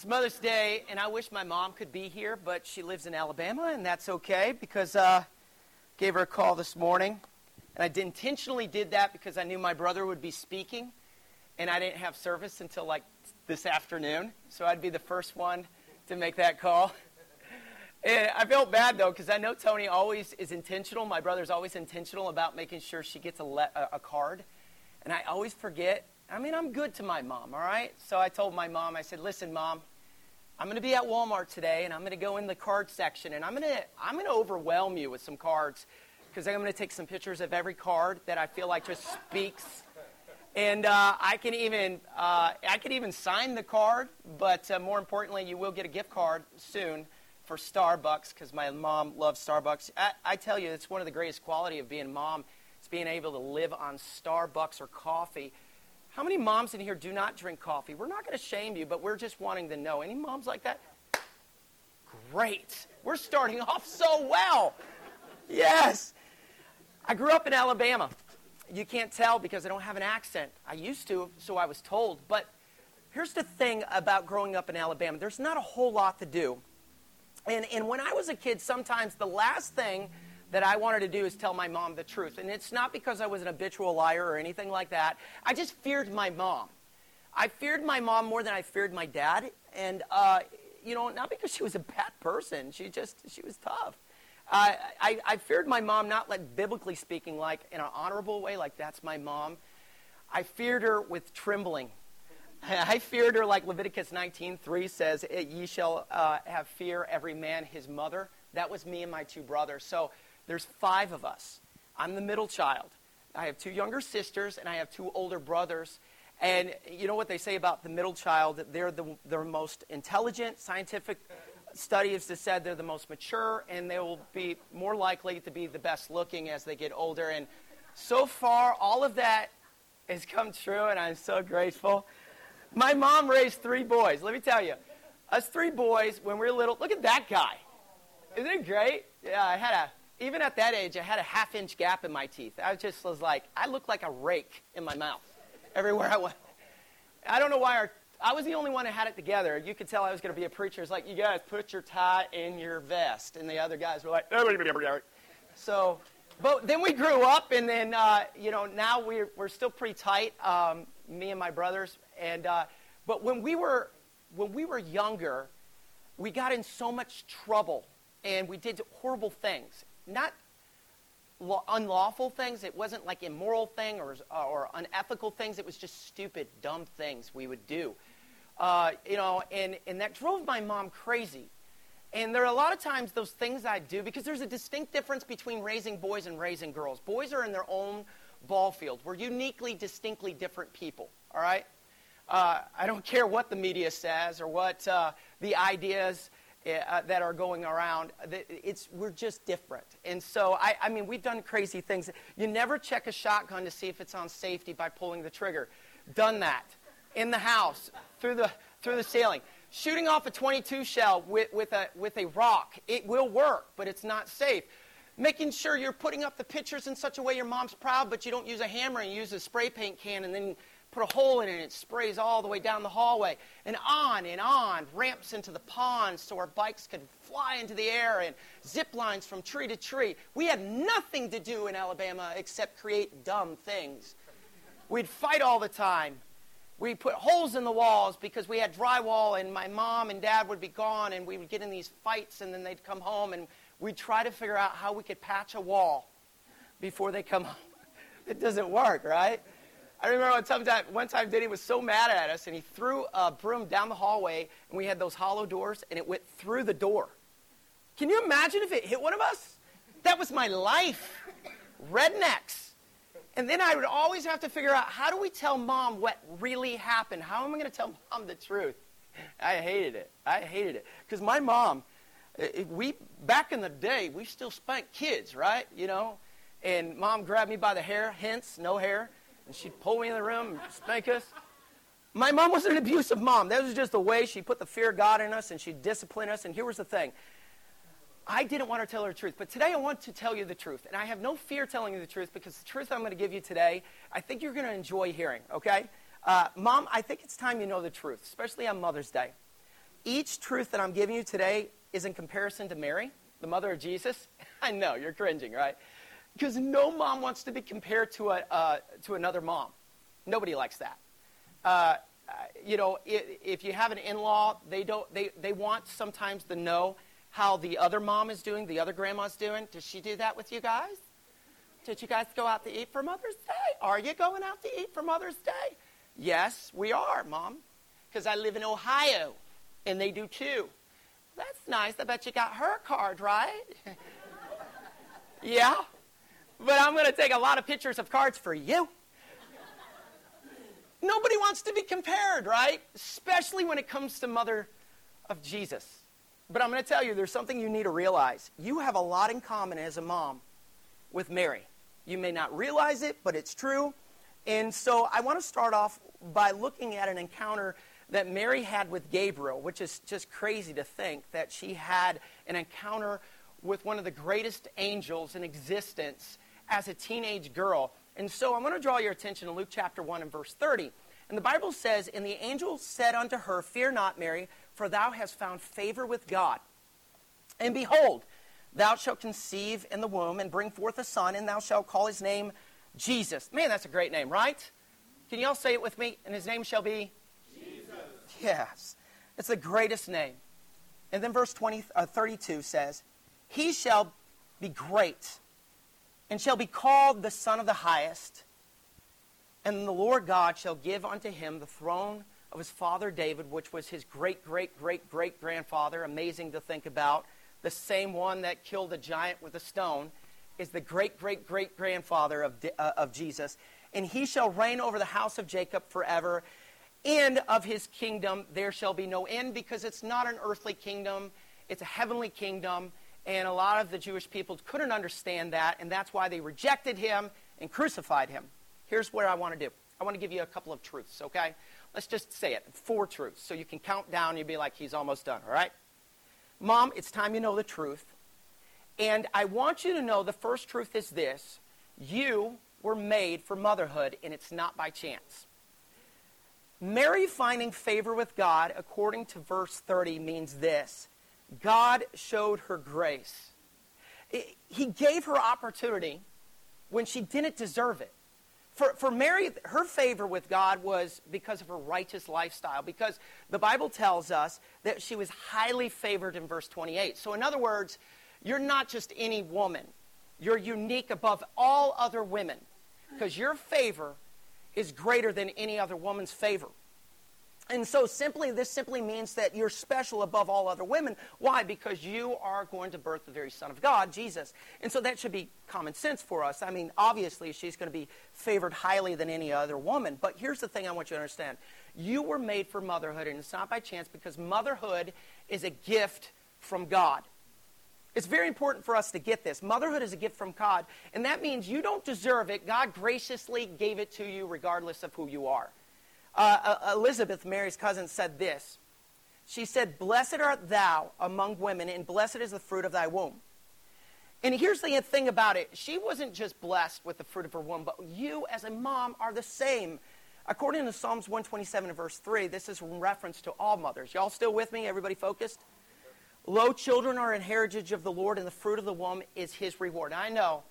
It's Mother's Day, and I wish my mom could be here, but she lives in Alabama, and that's okay because uh, gave her a call this morning, and I intentionally did that because I knew my brother would be speaking, and I didn't have service until like this afternoon, so I'd be the first one to make that call. And I felt bad though because I know Tony always is intentional. My brother's always intentional about making sure she gets a, le- a card, and I always forget I mean, I'm good to my mom, all right? So I told my mom, I said, listen, mom, I'm going to be at Walmart today, and I'm going to go in the card section, and I'm going to, I'm going to overwhelm you with some cards because I'm going to take some pictures of every card that I feel like just speaks. And uh, I can even uh, I can even sign the card, but uh, more importantly, you will get a gift card soon for Starbucks because my mom loves Starbucks. I, I tell you, it's one of the greatest quality of being mom. It's being able to live on Starbucks or coffee how many moms in here do not drink coffee? We're not going to shame you, but we're just wanting to know. Any moms like that? Great. We're starting off so well. Yes. I grew up in Alabama. You can't tell because I don't have an accent. I used to, so I was told. But here's the thing about growing up in Alabama there's not a whole lot to do. And, and when I was a kid, sometimes the last thing that I wanted to do is tell my mom the truth. And it's not because I was an habitual liar or anything like that. I just feared my mom. I feared my mom more than I feared my dad. And, uh, you know, not because she was a bad person. She just, she was tough. I, I feared my mom, not like biblically speaking, like in an honorable way, like that's my mom. I feared her with trembling. I feared her like Leviticus 19:3 says, "Ye shall uh, have fear every man his mother." That was me and my two brothers. So there's five of us. I'm the middle child. I have two younger sisters, and I have two older brothers. And you know what they say about the middle child? They're the, the most intelligent. Scientific studies have said they're the most mature, and they will be more likely to be the best looking as they get older. And so far, all of that has come true, and I'm so grateful. My mom raised three boys. Let me tell you, us three boys, when we were little, look at that guy. Isn't it great? Yeah, I had a even at that age, I had a half inch gap in my teeth. I just was like, I looked like a rake in my mouth everywhere I went. I don't know why our, I was the only one who had it together. You could tell I was going to be a preacher. It's like, you guys put your tie in your vest. And the other guys were like, so, but then we grew up, and then, uh, you know, now we're, we're still pretty tight, um, me and my brothers. And, uh, but when we were, when we were younger, we got in so much trouble and we did horrible things not unlawful things. It wasn't like immoral thing or, or unethical things. It was just stupid, dumb things we would do. Uh, you know, and, and that drove my mom crazy. And there are a lot of times those things I do because there's a distinct difference between raising boys and raising girls. Boys are in their own ball field. We're uniquely, distinctly different people. All right. Uh, I don't care what the media says or what uh, the ideas uh, that are going around. It's, we're just different. And so, I, I mean, we've done crazy things. You never check a shotgun to see if it's on safety by pulling the trigger. Done that. In the house, through the, through the ceiling. Shooting off a 22 shell with, with, a, with a rock, it will work, but it's not safe making sure you're putting up the pictures in such a way your mom's proud, but you don't use a hammer and use a spray paint can and then put a hole in it and it sprays all the way down the hallway and on and on, ramps into the ponds so our bikes could fly into the air and zip lines from tree to tree. We had nothing to do in Alabama except create dumb things. We'd fight all the time. We put holes in the walls because we had drywall, and my mom and dad would be gone, and we would get in these fights, and then they'd come home, and we'd try to figure out how we could patch a wall before they come home. It doesn't work, right? I remember one time, one time Denny was so mad at us, and he threw a broom down the hallway, and we had those hollow doors, and it went through the door. Can you imagine if it hit one of us? That was my life. Rednecks. And then I would always have to figure out how do we tell mom what really happened? How am I going to tell mom the truth? I hated it. I hated it. Because my mom, we, back in the day, we still spanked kids, right? You know? And mom grabbed me by the hair, hence, no hair and she'd pull me in the room and spank us. My mom was an abusive mom. That was just the way she put the fear of God in us and she'd discipline us. And here was the thing I didn't want to tell her the truth, but today I want to tell you the truth. And I have no fear telling you the truth because the truth I'm going to give you today, I think you're going to enjoy hearing, okay? Uh, Mom, I think it's time you know the truth, especially on Mother's Day. each truth that I'm giving you today is in comparison to Mary, the mother of Jesus. I know, you're cringing, right? Because no mom wants to be compared to, a, uh, to another mom. Nobody likes that. Uh, you know, if, you have an in-law, they, don't, they, they want sometimes to know how the other mom is doing, the other grandma's doing. Does she do that with you guys? Did you guys go out to eat for Mother's Day? Are you going out to eat for Mother's Day? Yes, we are, Mom, because I live in Ohio, and they do too. That's nice. I bet you got her card, right? yeah, but I'm going to take a lot of pictures of cards for you. Nobody wants to be compared, right? Especially when it comes to Mother of Jesus. But I'm going to tell you, there's something you need to realize. You have a lot in common as a mom with Mary. You may not realize it, but it's true. And so I want to start off by looking at an encounter that Mary had with Gabriel, which is just crazy to think that she had an encounter with one of the greatest angels in existence as a teenage girl. And so I'm going to draw your attention to Luke chapter 1 and verse 30. And the Bible says, And the angel said unto her, Fear not, Mary, for thou hast found favor with God. And behold, thou shalt conceive in the womb and bring forth a son, and thou shalt call his name Jesus. Man, that's a great name, right? Can you all say it with me? And his name shall be? Jesus. Yes. It's the greatest name. And then verse 20, uh, 32 says, He shall be great and shall be called the Son of the Highest. And the Lord God shall give unto him the throne of his father David, which was his great, great, great, great grandfather. Amazing to think about. The same one that killed a giant with a stone is the great, great, great grandfather of, uh, of Jesus. And he shall reign over the house of Jacob forever. And of his kingdom there shall be no end, because it's not an earthly kingdom, it's a heavenly kingdom. And a lot of the Jewish people couldn't understand that, and that's why they rejected him and crucified him. Here's what I want to do I want to give you a couple of truths, okay? Let's just say it four truths. So you can count down, you'll be like, he's almost done, all right? Mom, it's time you know the truth. And I want you to know the first truth is this you were made for motherhood, and it's not by chance. Mary finding favor with God, according to verse 30, means this God showed her grace. He gave her opportunity when she didn't deserve it. For, for Mary, her favor with God was because of her righteous lifestyle, because the Bible tells us that she was highly favored in verse 28. So, in other words, you're not just any woman, you're unique above all other women, because your favor is greater than any other woman's favor. And so simply, this simply means that you're special above all other women. Why? Because you are going to birth the very Son of God, Jesus. And so that should be common sense for us. I mean, obviously, she's going to be favored highly than any other woman. But here's the thing I want you to understand. You were made for motherhood, and it's not by chance because motherhood is a gift from God. It's very important for us to get this. Motherhood is a gift from God, and that means you don't deserve it. God graciously gave it to you regardless of who you are. Uh, uh, Elizabeth, Mary's cousin, said this. She said, Blessed art thou among women, and blessed is the fruit of thy womb. And here's the thing about it she wasn't just blessed with the fruit of her womb, but you as a mom are the same. According to Psalms 127 verse 3, this is reference to all mothers. Y'all still with me? Everybody focused? Lo, children are an heritage of the Lord, and the fruit of the womb is his reward. I know,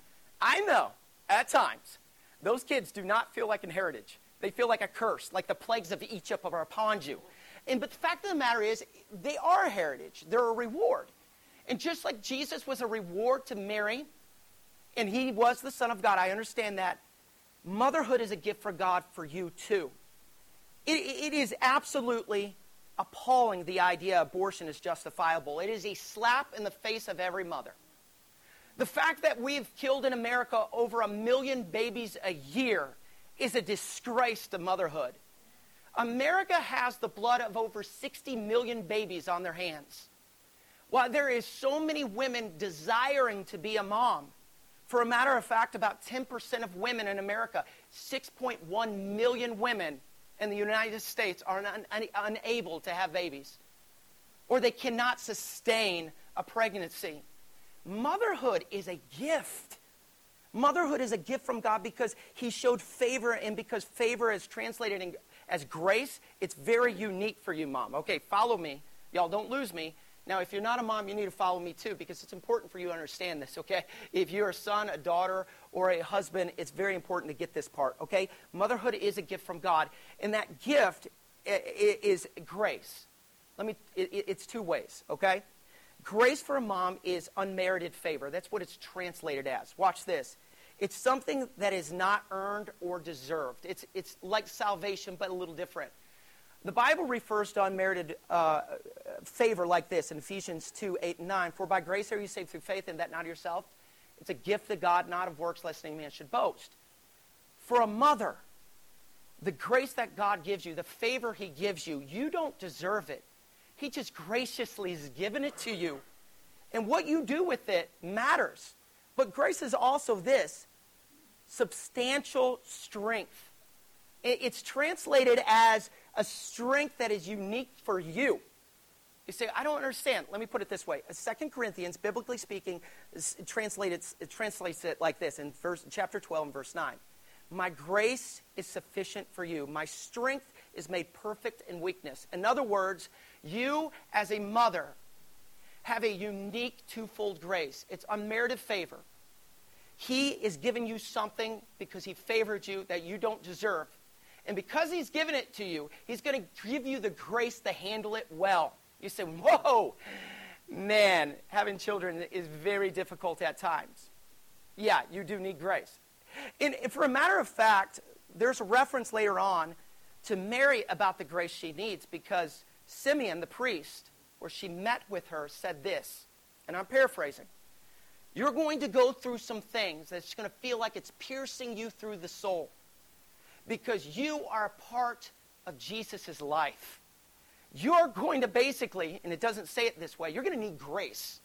I know, at times, those kids do not feel like an heritage. They feel like a curse, like the plagues of Egypt are upon you. And but the fact of the matter is, they are a heritage. They're a reward. And just like Jesus was a reward to Mary, and he was the Son of God, I understand that. Motherhood is a gift for God for you too. it, it is absolutely appalling the idea abortion is justifiable. It is a slap in the face of every mother. The fact that we've killed in America over a million babies a year is a disgrace to motherhood. America has the blood of over 60 million babies on their hands. While there is so many women desiring to be a mom, for a matter of fact, about 10% of women in America, 6.1 million women in the United States are un- un- unable to have babies, or they cannot sustain a pregnancy. Motherhood is a gift. Motherhood is a gift from God because He showed favor, and because favor is translated in, as grace, it's very unique for you, mom. Okay, follow me. Y'all don't lose me. Now, if you're not a mom, you need to follow me too because it's important for you to understand this, okay? If you're a son, a daughter, or a husband, it's very important to get this part, okay? Motherhood is a gift from God, and that gift is grace. Let me, it's two ways, okay? Grace for a mom is unmerited favor. That's what it's translated as. Watch this. It's something that is not earned or deserved. It's, it's like salvation, but a little different. The Bible refers to unmerited uh, favor like this in Ephesians 2 8 and 9. For by grace are you saved through faith, and that not of yourself. It's a gift of God, not of works, lest any man should boast. For a mother, the grace that God gives you, the favor He gives you, you don't deserve it. He just graciously has given it to you. And what you do with it matters. But grace is also this substantial strength. It's translated as a strength that is unique for you. You say, I don't understand. Let me put it this way. Second Corinthians, biblically speaking, translates, it translates it like this in verse, chapter 12 and verse 9. My grace is sufficient for you. My strength is made perfect in weakness. In other words, you as a mother have a unique twofold grace. It's unmerited favor. He is giving you something because he favored you that you don't deserve. And because he's given it to you, he's going to give you the grace to handle it well. You say, whoa, man, having children is very difficult at times. Yeah, you do need grace. And for a matter of fact, there's a reference later on to Mary about the grace she needs because Simeon, the priest, where she met with her, said this, and I'm paraphrasing. You're going to go through some things that's going to feel like it's piercing you through the soul because you are a part of Jesus' life. You're going to basically, and it doesn't say it this way, you're going to need grace.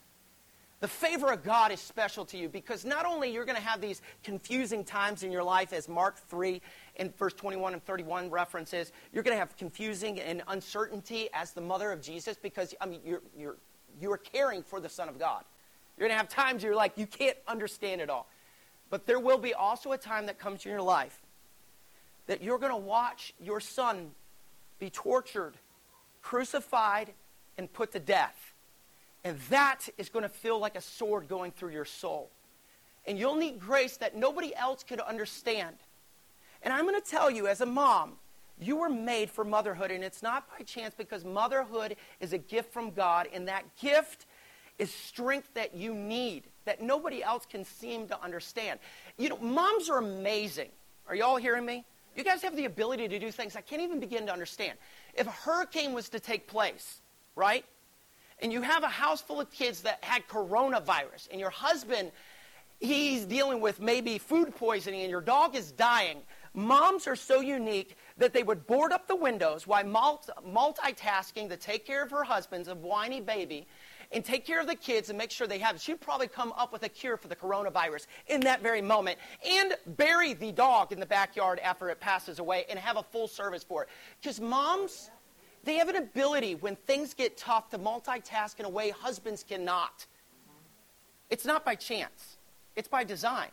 The favor of God is special to you because not only you're going to have these confusing times in your life, as Mark 3 and verse 21 and 31 references, you're going to have confusing and uncertainty as the mother of Jesus because, I mean, you're, you're, you're caring for the Son of God. You're going to have times you're like, you can't understand it all. But there will be also a time that comes in your life that you're going to watch your son be tortured, crucified, and put to death. And that is going to feel like a sword going through your soul. And you'll need grace that nobody else could understand. And I'm going to tell you, as a mom, you were made for motherhood, and it's not by chance because motherhood is a gift from God, and that gift is strength that you need that nobody else can seem to understand. You know, moms are amazing. Are you all hearing me? You guys have the ability to do things I can't even begin to understand. If a hurricane was to take place, right? And you have a house full of kids that had coronavirus, and your husband, he's dealing with maybe food poisoning, and your dog is dying. Moms are so unique that they would board up the windows while multitasking to take care of her husband's a whiny baby and take care of the kids and make sure they have. She'd probably come up with a cure for the coronavirus in that very moment and bury the dog in the backyard after it passes away and have a full service for it. Because moms, they have an ability when things get tough to multitask in a way husbands cannot. It's not by chance, it's by design.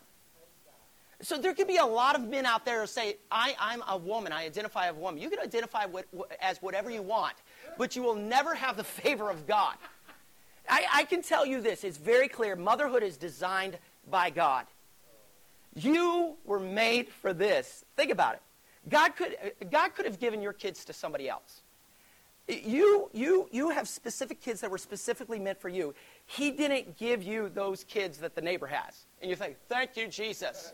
So there could be a lot of men out there who say, I, am a woman, I identify as a woman. You can identify as whatever you want, but you will never have the favor of God. I, I can tell you this it's very clear motherhood is designed by God. You were made for this. Think about it. God could, God could have given your kids to somebody else. You, you, you have specific kids that were specifically meant for you. He didn't give you those kids that the neighbor has. And you think, thank you, Jesus.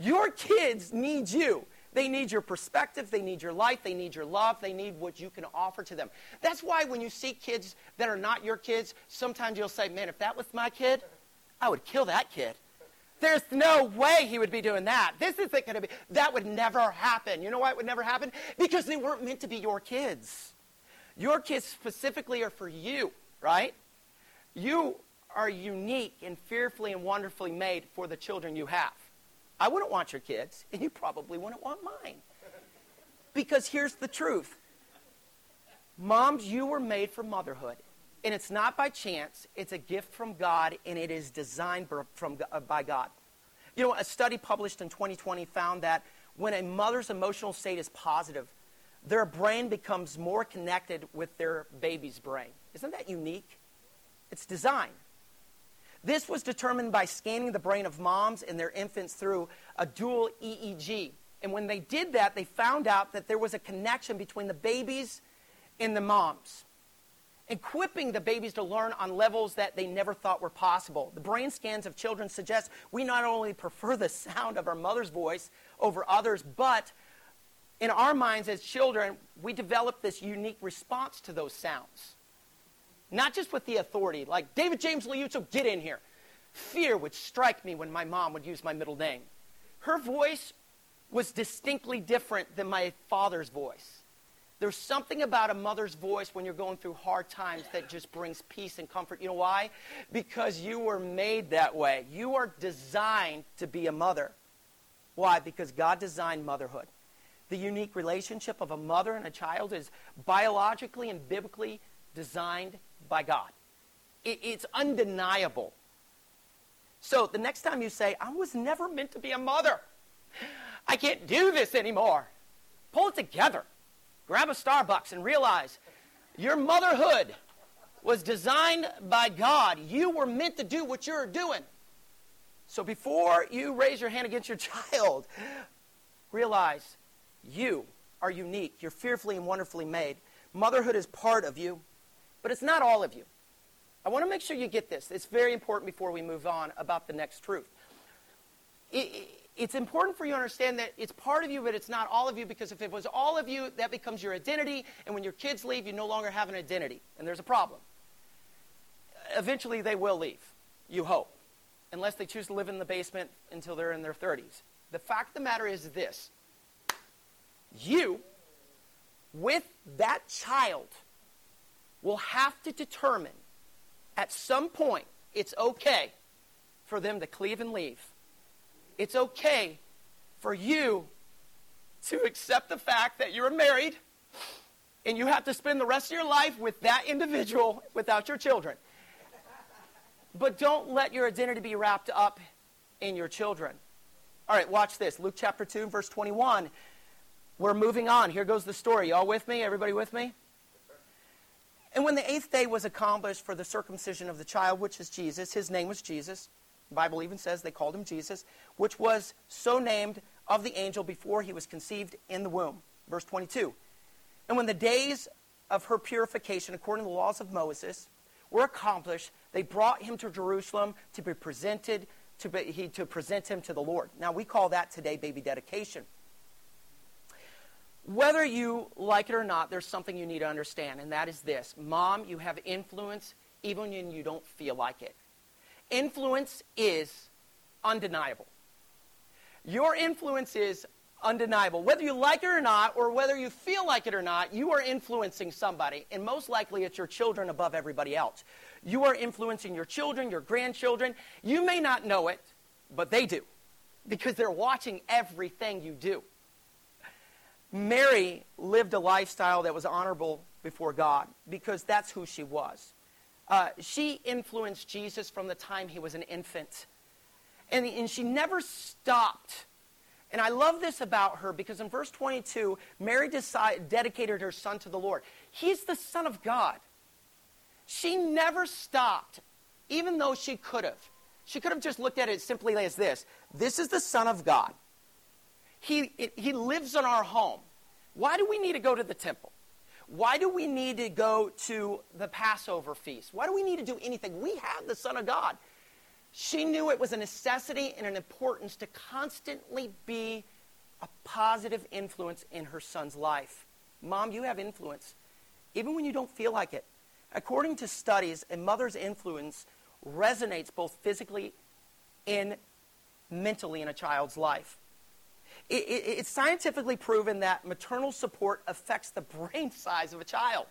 Your kids need you. They need your perspective. They need your life. They need your love. They need what you can offer to them. That's why when you see kids that are not your kids, sometimes you'll say, man, if that was my kid, I would kill that kid. There's no way he would be doing that. This isn't going to be, that would never happen. You know why it would never happen? Because they weren't meant to be your kids. Your kids specifically are for you, right? You are unique and fearfully and wonderfully made for the children you have. I wouldn't want your kids, and you probably wouldn't want mine. Because here's the truth Moms, you were made for motherhood. And it's not by chance, it's a gift from God, and it is designed from, uh, by God. You know, a study published in 2020 found that when a mother's emotional state is positive, their brain becomes more connected with their baby's brain. Isn't that unique? It's design. This was determined by scanning the brain of moms and their infants through a dual EEG. And when they did that, they found out that there was a connection between the babies and the moms, equipping the babies to learn on levels that they never thought were possible. The brain scans of children suggest we not only prefer the sound of our mother's voice over others, but in our minds as children, we develop this unique response to those sounds. Not just with the authority, like David James Liuzzo, get in here. Fear would strike me when my mom would use my middle name. Her voice was distinctly different than my father's voice. There's something about a mother's voice when you're going through hard times that just brings peace and comfort. You know why? Because you were made that way. You are designed to be a mother. Why? Because God designed motherhood. The unique relationship of a mother and a child is biologically and biblically designed by God. It, it's undeniable. So the next time you say, I was never meant to be a mother, I can't do this anymore, pull it together. Grab a Starbucks and realize your motherhood was designed by God. You were meant to do what you're doing. So before you raise your hand against your child, realize you are unique. You're fearfully and wonderfully made. Motherhood is part of you, but it's not all of you. I want to make sure you get this. It's very important before we move on about the next truth. It, it's important for you to understand that it's part of you, but it's not all of you, because if it was all of you, that becomes your identity, and when your kids leave, you no longer have an identity, and there's a problem. Eventually, they will leave, you hope, unless they choose to live in the basement until they're in their 30s. The fact of the matter is this you, with that child, will have to determine at some point it's okay for them to cleave and leave. It's okay for you to accept the fact that you're married and you have to spend the rest of your life with that individual without your children. But don't let your identity be wrapped up in your children. All right, watch this. Luke chapter 2, verse 21. We're moving on. Here goes the story. Y'all with me? Everybody with me? And when the eighth day was accomplished for the circumcision of the child, which is Jesus, his name was Jesus. The Bible even says they called him Jesus, which was so named of the angel before he was conceived in the womb. Verse 22. And when the days of her purification, according to the laws of Moses, were accomplished, they brought him to Jerusalem to be presented to, be, he, to present him to the Lord. Now we call that today baby dedication. Whether you like it or not, there's something you need to understand, and that is this Mom, you have influence even when you don't feel like it. Influence is undeniable. Your influence is undeniable. Whether you like it or not, or whether you feel like it or not, you are influencing somebody, and most likely it's your children above everybody else. You are influencing your children, your grandchildren. You may not know it, but they do, because they're watching everything you do. Mary lived a lifestyle that was honorable before God because that's who she was. Uh, she influenced Jesus from the time he was an infant. And, and she never stopped. And I love this about her because in verse 22, Mary decide, dedicated her son to the Lord. He's the Son of God. She never stopped, even though she could have. She could have just looked at it simply as this This is the Son of God. He, he lives in our home. Why do we need to go to the temple? Why do we need to go to the Passover feast? Why do we need to do anything? We have the Son of God. She knew it was a necessity and an importance to constantly be a positive influence in her son's life. Mom, you have influence, even when you don't feel like it. According to studies, a mother's influence resonates both physically and mentally in a child's life. It, it, it's scientifically proven that maternal support affects the brain size of a child.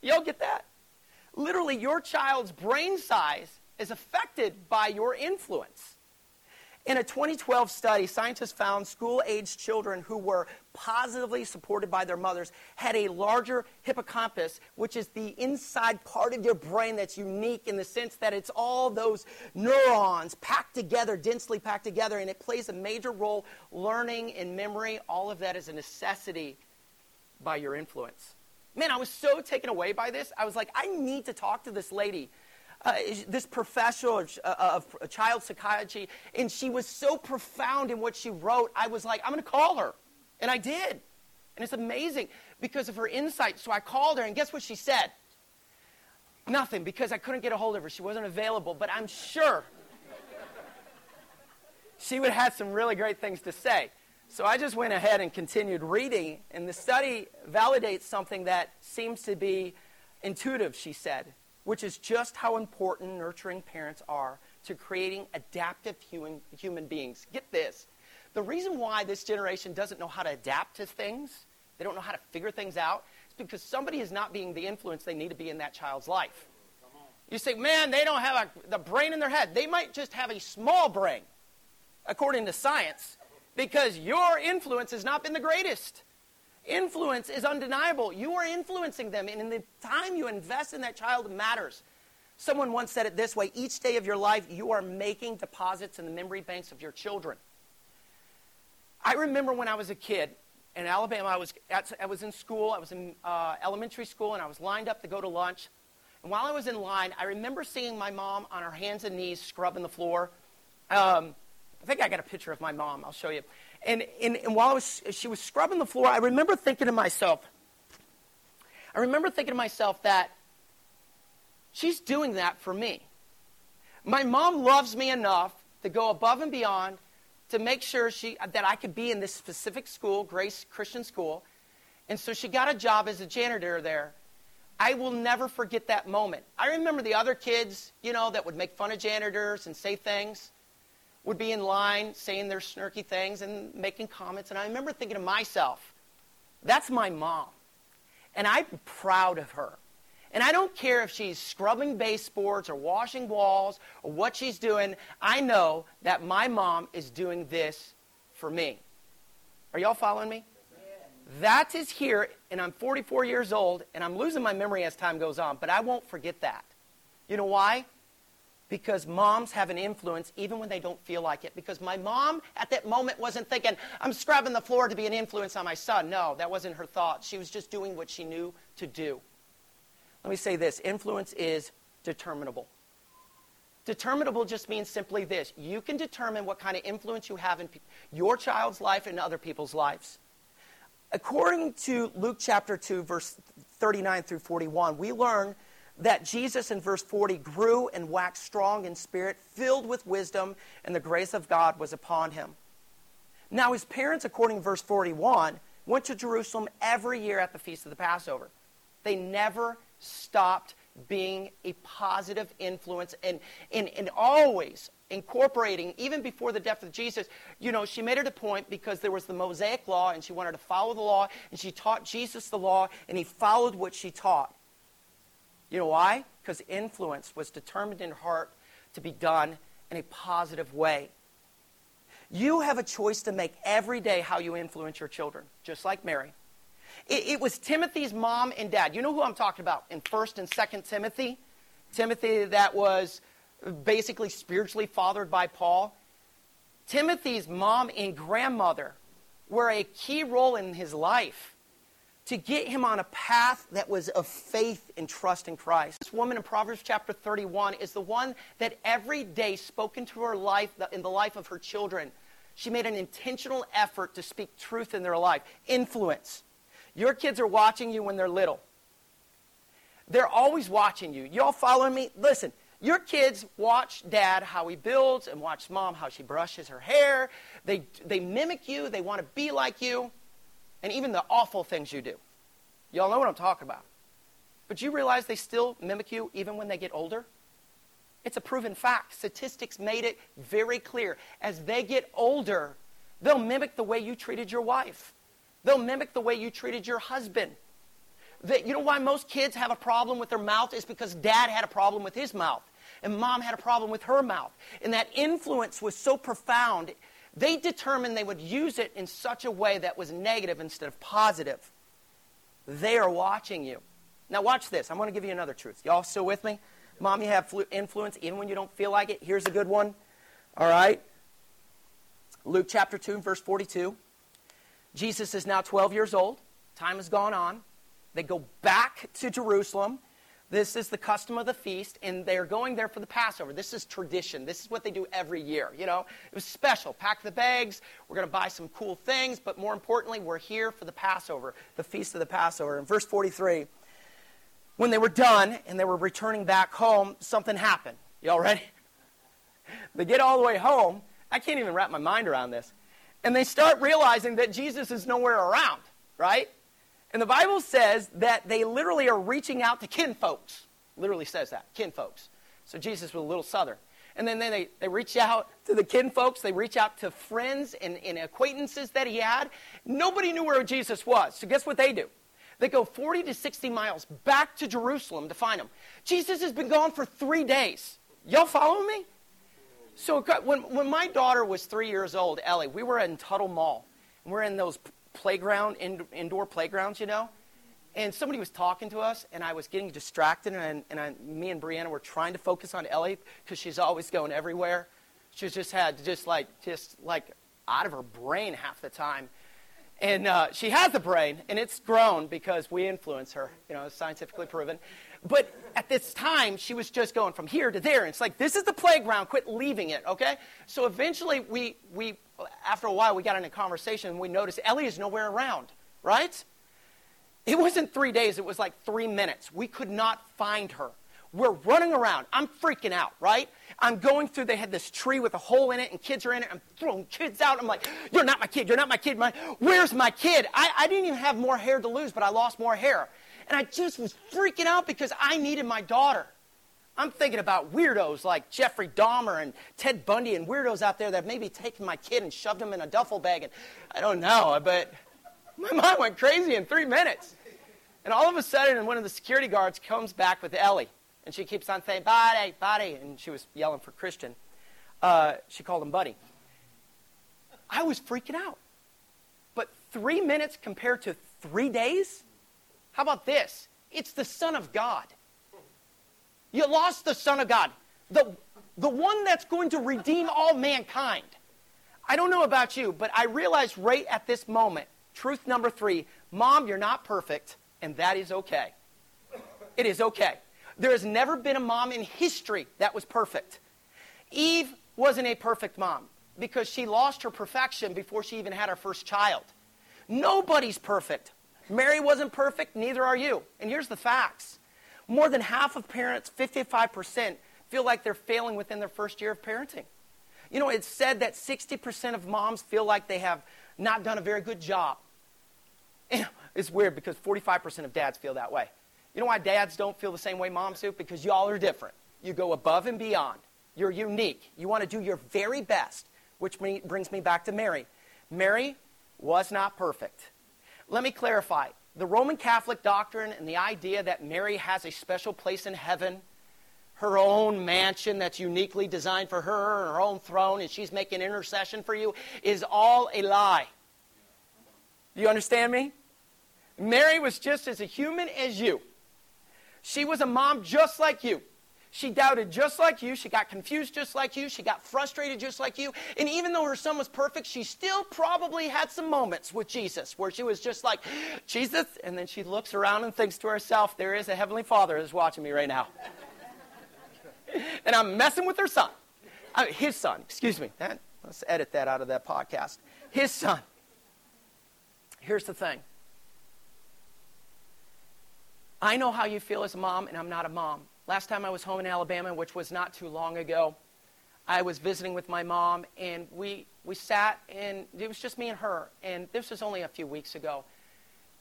Y'all get that? Literally, your child's brain size is affected by your influence. In a 2012 study, scientists found school aged children who were positively supported by their mothers had a larger hippocampus, which is the inside part of your brain that's unique in the sense that it's all those neurons packed together, densely packed together, and it plays a major role learning and memory. All of that is a necessity by your influence. Man, I was so taken away by this. I was like, I need to talk to this lady, uh, this professional uh, of child psychiatry. And she was so profound in what she wrote. I was like, I'm going to call her. And I did. And it's amazing because of her insight. So I called her, and guess what she said? Nothing, because I couldn't get a hold of her. She wasn't available. But I'm sure she would have some really great things to say. So I just went ahead and continued reading, and the study validates something that seems to be intuitive, she said, which is just how important nurturing parents are to creating adaptive human, human beings. Get this. The reason why this generation doesn't know how to adapt to things, they don't know how to figure things out, is because somebody is not being the influence they need to be in that child's life. You say, man, they don't have a, the brain in their head. They might just have a small brain, according to science because your influence has not been the greatest. Influence is undeniable. You are influencing them, and in the time you invest in that child matters. Someone once said it this way each day of your life, you are making deposits in the memory banks of your children. I remember when I was a kid in Alabama, I was, at, I was in school, I was in uh, elementary school, and I was lined up to go to lunch. And while I was in line, I remember seeing my mom on her hands and knees scrubbing the floor. Um, I think I got a picture of my mom. I'll show you. And, and, and while was, she was scrubbing the floor, I remember thinking to myself, I remember thinking to myself that she's doing that for me. My mom loves me enough to go above and beyond to make sure she, that I could be in this specific school, Grace Christian School. And so she got a job as a janitor there. I will never forget that moment. I remember the other kids, you know, that would make fun of janitors and say things would be in line saying their snarky things and making comments. And I remember thinking to myself, that's my mom. And I'm proud of her. And I don't care if she's scrubbing baseboards or washing walls or what she's doing. I know that my mom is doing this for me. Are y'all following me? That is here, and I'm 44 years old, and I'm losing my memory as time goes on, but I won't forget that. You know why? Because moms have an influence even when they don't feel like it. Because my mom at that moment wasn't thinking, I'm scrubbing the floor to be an influence on my son. No, that wasn't her thought. She was just doing what she knew to do. Let me say this influence is determinable. Determinable just means simply this you can determine what kind of influence you have in your child's life and other people's lives. According to Luke chapter 2, verse 39 through 41, we learn that Jesus in verse 40 grew and waxed strong in spirit, filled with wisdom, and the grace of God was upon him. Now, his parents, according to verse 41, went to Jerusalem every year at the feast of the Passover. They never stopped being a positive influence and, and, and always incorporating, even before the death of Jesus, you know, she made it a point because there was the Mosaic law and she wanted to follow the law, and she taught Jesus the law, and he followed what she taught. You know why? Because influence was determined in heart to be done in a positive way. You have a choice to make every day how you influence your children, just like Mary. It, it was Timothy's mom and dad. You know who I'm talking about in 1st and 2nd Timothy? Timothy, that was basically spiritually fathered by Paul. Timothy's mom and grandmother were a key role in his life to get him on a path that was of faith and trust in Christ. This woman in Proverbs chapter 31 is the one that every day spoke into her life, in the life of her children. She made an intentional effort to speak truth in their life. Influence. Your kids are watching you when they're little. They're always watching you. Y'all following me? Listen, your kids watch dad how he builds and watch mom how she brushes her hair. They, they mimic you, they want to be like you and even the awful things you do. Y'all know what I'm talking about. But you realize they still mimic you even when they get older? It's a proven fact. Statistics made it very clear. As they get older, they'll mimic the way you treated your wife. They'll mimic the way you treated your husband. That, you know why most kids have a problem with their mouth is because dad had a problem with his mouth and mom had a problem with her mouth. And that influence was so profound, they determined they would use it in such a way that was negative instead of positive. They are watching you. Now, watch this. I'm going to give you another truth. Y'all still with me? Mom, you have influence even when you don't feel like it. Here's a good one. All right. Luke chapter 2, verse 42. Jesus is now 12 years old. Time has gone on. They go back to Jerusalem. This is the custom of the feast, and they're going there for the Passover. This is tradition. This is what they do every year. You know, it was special. Pack the bags. We're going to buy some cool things, but more importantly, we're here for the Passover, the feast of the Passover. In verse 43, when they were done and they were returning back home, something happened. Y'all ready? They get all the way home. I can't even wrap my mind around this. And they start realizing that Jesus is nowhere around, right? And the Bible says that they literally are reaching out to kinfolks. Literally says that, kinfolks. So Jesus was a little southern. And then they, they reach out to the kinfolks, they reach out to friends and, and acquaintances that he had. Nobody knew where Jesus was. So guess what they do? They go 40 to 60 miles back to Jerusalem to find him. Jesus has been gone for three days. Y'all follow me? So when, when my daughter was three years old, Ellie, we were in Tuttle Mall. And we're in those playground, in, indoor playgrounds, you know. And somebody was talking to us, and I was getting distracted, and, and I, me and Brianna were trying to focus on Ellie because she's always going everywhere. She's just had just like just like out of her brain half the time. And uh, she has a brain, and it's grown because we influence her. You know, scientifically proven. But at this time, she was just going from here to there. And it's like, this is the playground. Quit leaving it, okay? So eventually, we, we after a while, we got in a conversation, and we noticed Ellie is nowhere around, right? It wasn't three days, it was like three minutes. We could not find her. We're running around. I'm freaking out, right? I'm going through, they had this tree with a hole in it and kids are in it. I'm throwing kids out. I'm like, you're not my kid. You're not my kid. My, where's my kid? I, I didn't even have more hair to lose, but I lost more hair. And I just was freaking out because I needed my daughter. I'm thinking about weirdos like Jeffrey Dahmer and Ted Bundy and weirdos out there that maybe taken my kid and shoved him in a duffel bag. And I don't know, but my mind went crazy in three minutes. And all of a sudden, one of the security guards comes back with Ellie. And she keeps on saying, Buddy, Buddy. And she was yelling for Christian. Uh, she called him Buddy. I was freaking out. But three minutes compared to three days? How about this? It's the Son of God. You lost the Son of God, the, the one that's going to redeem all mankind. I don't know about you, but I realize right at this moment, truth number three Mom, you're not perfect, and that is okay. It is okay. There has never been a mom in history that was perfect. Eve wasn't a perfect mom because she lost her perfection before she even had her first child. Nobody's perfect. Mary wasn't perfect, neither are you. And here's the facts more than half of parents, 55%, feel like they're failing within their first year of parenting. You know, it's said that 60% of moms feel like they have not done a very good job. It's weird because 45% of dads feel that way. You know why dads don't feel the same way moms do? Because y'all are different. You go above and beyond. You're unique. You want to do your very best, which brings me back to Mary. Mary was not perfect. Let me clarify. The Roman Catholic doctrine and the idea that Mary has a special place in heaven, her own mansion that's uniquely designed for her, her own throne, and she's making intercession for you, is all a lie. You understand me? Mary was just as a human as you. She was a mom just like you. She doubted just like you. She got confused just like you. She got frustrated just like you. And even though her son was perfect, she still probably had some moments with Jesus where she was just like, Jesus. And then she looks around and thinks to herself, there is a Heavenly Father that's watching me right now. and I'm messing with her son. I mean, his son, excuse me. That, let's edit that out of that podcast. His son. Here's the thing I know how you feel as a mom, and I'm not a mom. Last time I was home in Alabama, which was not too long ago, I was visiting with my mom, and we, we sat, and it was just me and her. And this was only a few weeks ago.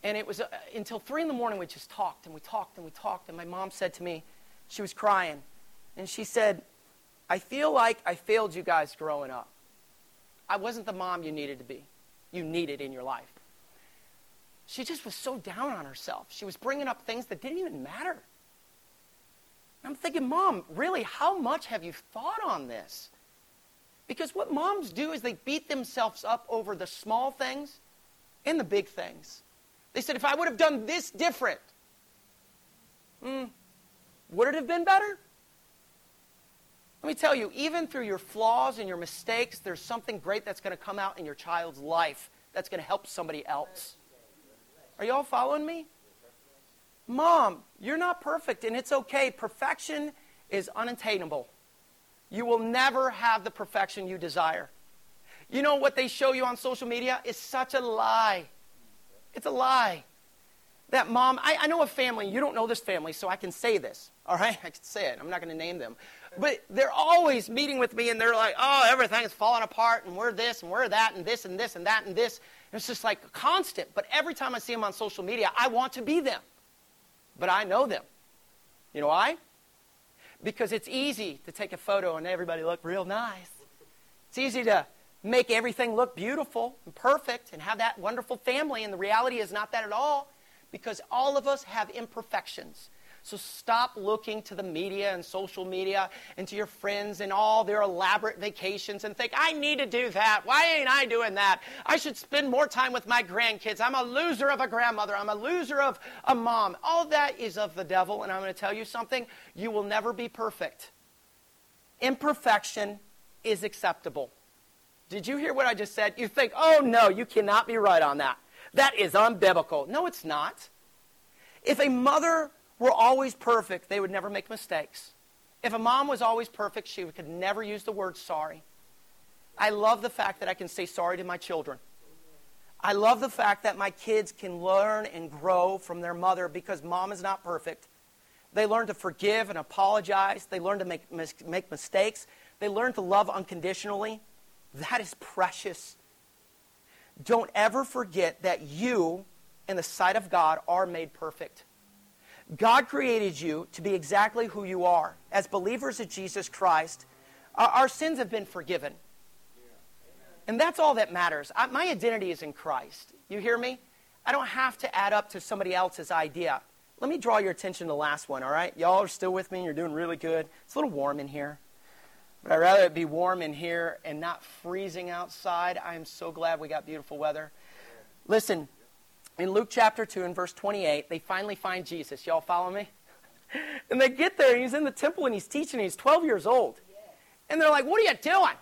And it was uh, until 3 in the morning, we just talked, and we talked, and we talked. And my mom said to me, she was crying, and she said, I feel like I failed you guys growing up. I wasn't the mom you needed to be, you needed in your life she just was so down on herself. She was bringing up things that didn't even matter. I'm thinking, Mom, really, how much have you thought on this? Because what moms do is they beat themselves up over the small things and the big things. They said, if I would have done this different, hmm, would it have been better? Let me tell you, even through your flaws and your mistakes, there's something great that's going to come out in your child's life that's going to help somebody else. Are you all following me? Mom, you're not perfect, and it's okay. Perfection is unattainable. You will never have the perfection you desire. You know what they show you on social media is such a lie. It's a lie. That mom, I, I know a family, you don't know this family, so I can say this. All right? I can say it. I'm not going to name them. But they're always meeting with me and they're like, oh, everything is falling apart and we're this and we're that and this and this and that and this. And it's just like constant. But every time I see them on social media, I want to be them. But I know them. You know why? Because it's easy to take a photo and everybody look real nice. It's easy to make everything look beautiful and perfect and have that wonderful family. And the reality is not that at all because all of us have imperfections. So stop looking to the media and social media and to your friends and all their elaborate vacations and think, I need to do that. Why ain't I doing that? I should spend more time with my grandkids. I'm a loser of a grandmother. I'm a loser of a mom. All that is of the devil. And I'm going to tell you something you will never be perfect. Imperfection is acceptable. Did you hear what I just said? You think, oh no, you cannot be right on that. That is unbiblical. No, it's not. If a mother were always perfect, they would never make mistakes. If a mom was always perfect, she could never use the word sorry. I love the fact that I can say sorry to my children. I love the fact that my kids can learn and grow from their mother because mom is not perfect. They learn to forgive and apologize. They learn to make, make mistakes. They learn to love unconditionally. That is precious. Don't ever forget that you, in the sight of God, are made perfect. God created you to be exactly who you are. As believers of Jesus Christ, our, our sins have been forgiven. And that's all that matters. I, my identity is in Christ. You hear me? I don't have to add up to somebody else's idea. Let me draw your attention to the last one, all right? Y'all are still with me. You're doing really good. It's a little warm in here. But I'd rather it be warm in here and not freezing outside. I am so glad we got beautiful weather. Listen, in Luke chapter 2 and verse 28, they finally find Jesus. Y'all follow me? And they get there, and he's in the temple and he's teaching. and He's 12 years old. And they're like, What are you doing?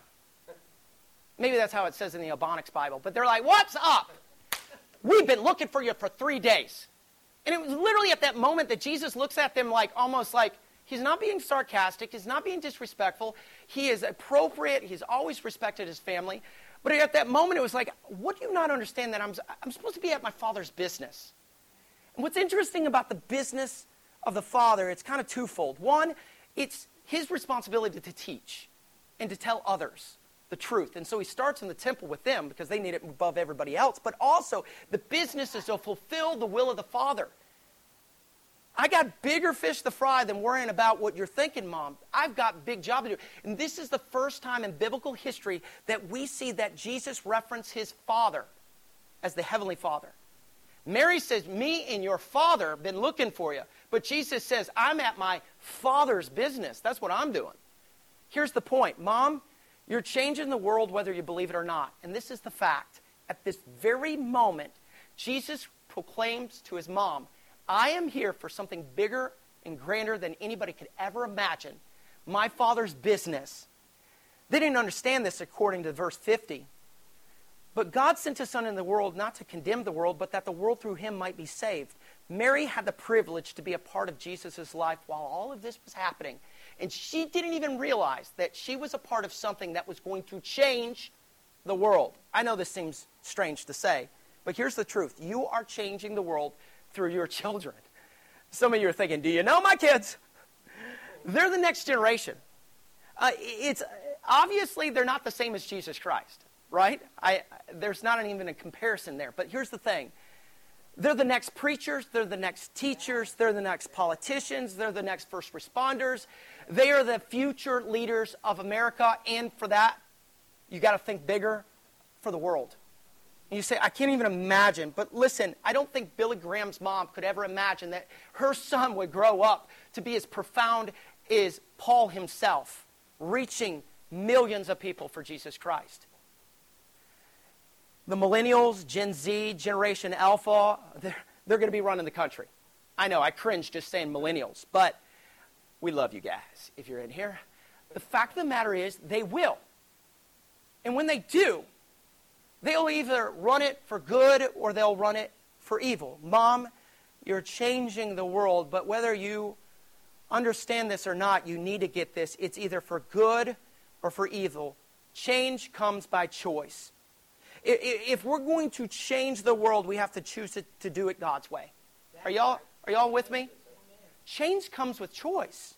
Maybe that's how it says in the Ebonics Bible. But they're like, What's up? We've been looking for you for three days. And it was literally at that moment that Jesus looks at them like almost like he's not being sarcastic, he's not being disrespectful. He is appropriate, he's always respected his family. But at that moment, it was like, what do you not understand that I'm, I'm supposed to be at my father's business? And what's interesting about the business of the father, it's kind of twofold. One, it's his responsibility to teach and to tell others the truth. And so he starts in the temple with them because they need it above everybody else. But also, the business is to fulfill the will of the Father. I got bigger fish to fry than worrying about what you're thinking, Mom. I've got big job to do. And this is the first time in biblical history that we see that Jesus referenced his Father as the Heavenly Father. Mary says, Me and your Father have been looking for you. But Jesus says, I'm at my Father's business. That's what I'm doing. Here's the point Mom, you're changing the world whether you believe it or not. And this is the fact. At this very moment, Jesus proclaims to his mom, I am here for something bigger and grander than anybody could ever imagine. My father's business. They didn't understand this according to verse 50. But God sent his son in the world not to condemn the world, but that the world through him might be saved. Mary had the privilege to be a part of Jesus' life while all of this was happening. And she didn't even realize that she was a part of something that was going to change the world. I know this seems strange to say, but here's the truth you are changing the world through your children. Some of you are thinking, do you know my kids? They're the next generation. Uh, it's obviously they're not the same as Jesus Christ, right? I, there's not an, even a comparison there. But here's the thing: they're the next preachers, they're the next teachers, they're the next politicians, they're the next first responders. They are the future leaders of America, and for that, you got to think bigger for the world. And you say, I can't even imagine. But listen, I don't think Billy Graham's mom could ever imagine that her son would grow up to be as profound as Paul himself, reaching millions of people for Jesus Christ. The millennials, Gen Z, Generation Alpha, they're, they're going to be running the country. I know, I cringe just saying millennials, but we love you guys if you're in here. The fact of the matter is, they will. And when they do, They'll either run it for good or they'll run it for evil. Mom, you're changing the world, but whether you understand this or not, you need to get this. It's either for good or for evil. Change comes by choice. If we're going to change the world, we have to choose to do it God's way. Are y'all, are y'all with me? Change comes with choice.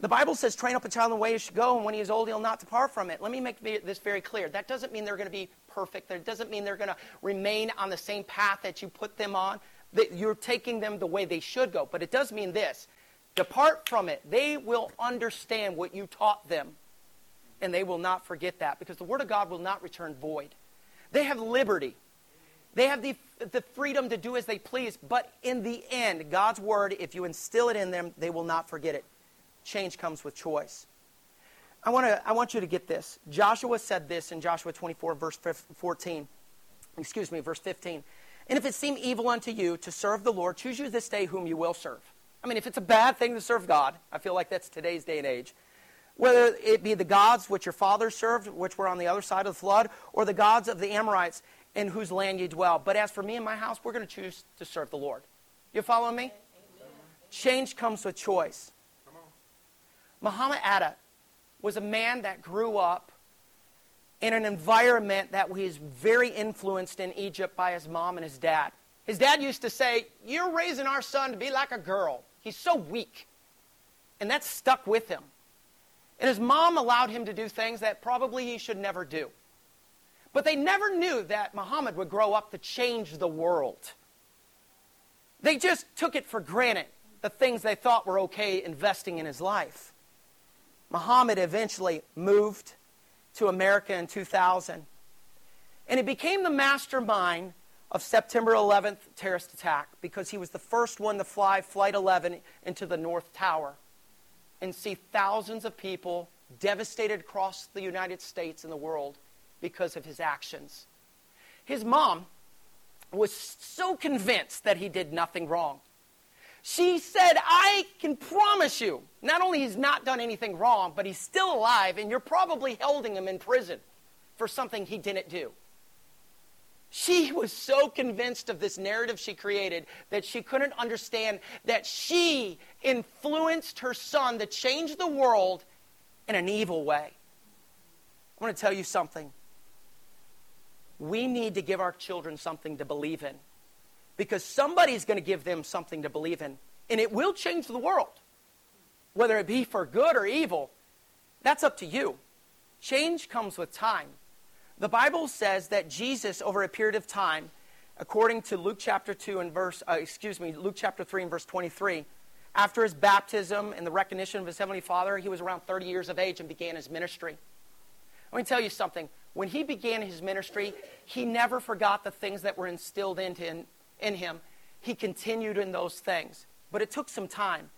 The Bible says, train up a child in the way he should go, and when he is old, he'll not depart from it. Let me make this very clear. That doesn't mean they're going to be perfect. That doesn't mean they're going to remain on the same path that you put them on. That you're taking them the way they should go. But it does mean this depart from it. They will understand what you taught them, and they will not forget that because the Word of God will not return void. They have liberty. They have the, the freedom to do as they please, but in the end, God's Word, if you instill it in them, they will not forget it. Change comes with choice. I, wanna, I want you to get this. Joshua said this in Joshua 24, verse 14. Excuse me, verse 15. And if it seem evil unto you to serve the Lord, choose you this day whom you will serve. I mean, if it's a bad thing to serve God, I feel like that's today's day and age. Whether it be the gods which your fathers served, which were on the other side of the flood, or the gods of the Amorites in whose land you dwell. But as for me and my house, we're going to choose to serve the Lord. You following me? Amen. Change comes with choice. Muhammad Atta was a man that grew up in an environment that was very influenced in Egypt by his mom and his dad. His dad used to say, You're raising our son to be like a girl. He's so weak. And that stuck with him. And his mom allowed him to do things that probably he should never do. But they never knew that Muhammad would grow up to change the world. They just took it for granted, the things they thought were okay investing in his life. Muhammad eventually moved to America in 2000. And he became the mastermind of September 11th terrorist attack because he was the first one to fly Flight 11 into the North Tower and see thousands of people devastated across the United States and the world because of his actions. His mom was so convinced that he did nothing wrong. She said, I can promise you, not only he's not done anything wrong, but he's still alive, and you're probably holding him in prison for something he didn't do. She was so convinced of this narrative she created that she couldn't understand that she influenced her son to change the world in an evil way. I want to tell you something. We need to give our children something to believe in because somebody's going to give them something to believe in, and it will change the world. Whether it be for good or evil, that's up to you. Change comes with time. The Bible says that Jesus, over a period of time, according to Luke chapter 2 and verse, uh, excuse me, Luke chapter 3 and verse 23, after his baptism and the recognition of his heavenly Father, he was around 30 years of age and began his ministry. Let me tell you something. When he began his ministry, he never forgot the things that were instilled into in, in him. He continued in those things. But it took some time.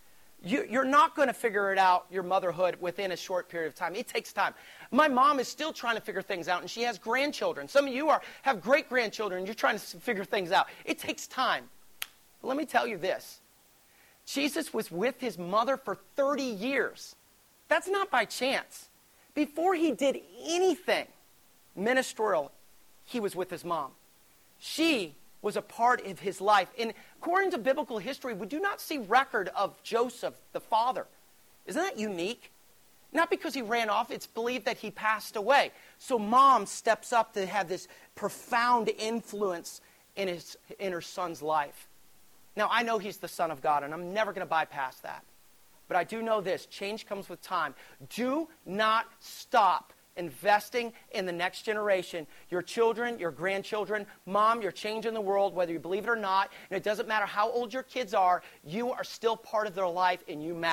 You, are not going to figure it out, your motherhood, within a short period of time. It takes time. My mom is still trying to figure things out, and she has grandchildren. Some of you are, have great grandchildren, and you're trying to figure things out. It takes time. But let me tell you this Jesus was with his mother for 30 years. That's not by chance. Before he did anything ministerial, he was with his mom. She was a part of his life. And according to biblical history, we do not see record of Joseph, the father. Isn't that unique? Not because he ran off, it's believed that he passed away. So mom steps up to have this profound influence in, his, in her son's life. Now, I know he's the son of God, and I'm never going to bypass that. But I do know this change comes with time. Do not stop investing in the next generation, your children, your grandchildren. Mom, you're changing the world, whether you believe it or not. And it doesn't matter how old your kids are, you are still part of their life and you matter.